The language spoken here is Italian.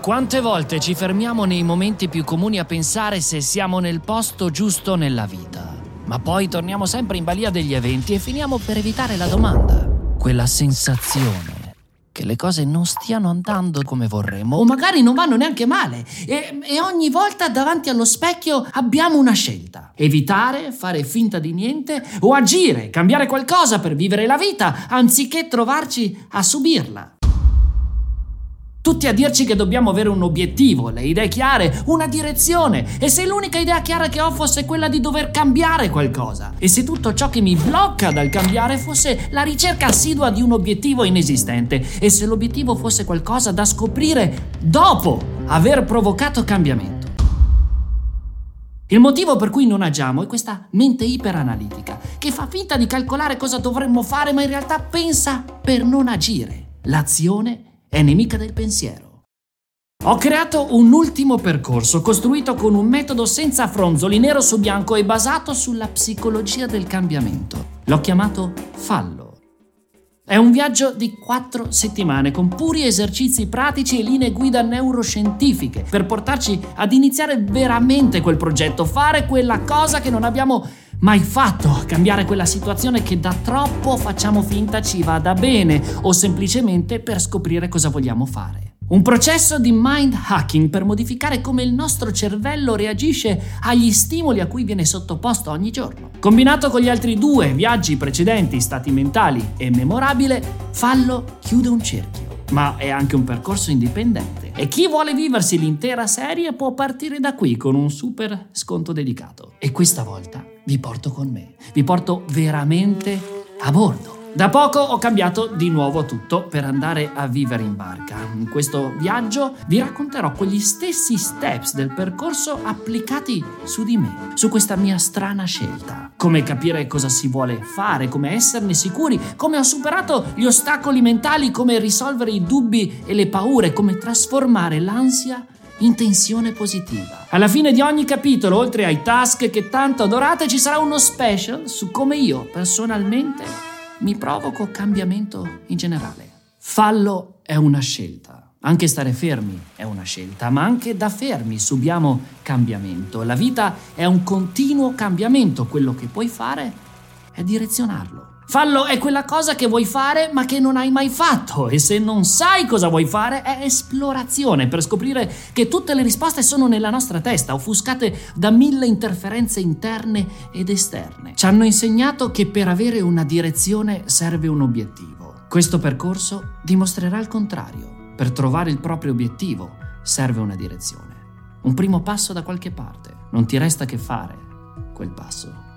Quante volte ci fermiamo nei momenti più comuni a pensare se siamo nel posto giusto nella vita, ma poi torniamo sempre in balia degli eventi e finiamo per evitare la domanda. Quella sensazione che le cose non stiano andando come vorremmo, o magari non vanno neanche male, e, e, ogni volta davanti allo specchio abbiamo una scelta. Evitare, fare finta di niente o agire, cambiare qualcosa per vivere la vita, anziché trovarci a subirla. Tutti a dirci che dobbiamo avere un obiettivo, le idee chiare, una direzione. E se l'unica idea chiara che ho fosse quella di dover cambiare qualcosa. E se tutto ciò che mi blocca dal cambiare fosse la ricerca assidua di un obiettivo inesistente. E se l'obiettivo fosse qualcosa da scoprire dopo aver provocato cambiamento. Il motivo per cui non agiamo è questa mente iperanalitica, che fa finta di calcolare cosa dovremmo fare, ma in realtà pensa per non agire. L'azione è nemica del pensiero. Ho creato un ultimo percorso costruito con un metodo senza fronzoli, nero su bianco e basato sulla psicologia del cambiamento. L'ho chiamato Fallo. È un viaggio di quattro settimane con puri esercizi pratici e linee guida neuroscientifiche per portarci ad iniziare veramente quel progetto, fare quella cosa che non abbiamo mai fatto, cambiare quella situazione che da troppo facciamo finta ci vada bene o semplicemente per scoprire cosa vogliamo fare. Un processo di mind hacking per modificare come il nostro cervello reagisce agli stimoli a cui viene sottoposto ogni giorno. Combinato con gli altri due viaggi precedenti, stati mentali e memorabile, Fallo chiude un cerchio. Ma è anche un percorso indipendente e chi vuole viversi l'intera serie può partire da qui con un super sconto dedicato. E questa volta vi porto con me, vi porto veramente a bordo. Da poco ho cambiato di nuovo tutto per andare a vivere in barca. In questo viaggio vi racconterò quegli stessi steps del percorso applicati su di me, su questa mia strana scelta. Come capire cosa si vuole fare, come esserne sicuri, come ho superato gli ostacoli mentali, come risolvere i dubbi e le paure, come trasformare l'ansia tensione positiva. Alla fine di ogni capitolo, oltre ai task che tanto adorate, ci sarà uno special su come io personalmente mi provoco cambiamento in generale. Fallo è una scelta. Anche stare fermi è una scelta, ma anche da fermi subiamo cambiamento. La vita è un continuo cambiamento, quello che puoi fare è direzionarlo. Fallo è quella cosa che vuoi fare ma che non hai mai fatto e se non sai cosa vuoi fare è esplorazione per scoprire che tutte le risposte sono nella nostra testa, offuscate da mille interferenze interne ed esterne. Ci hanno insegnato che per avere una direzione serve un obiettivo. Questo percorso dimostrerà il contrario. Per trovare il proprio obiettivo serve una direzione. Un primo passo da qualche parte. Non ti resta che fare quel passo.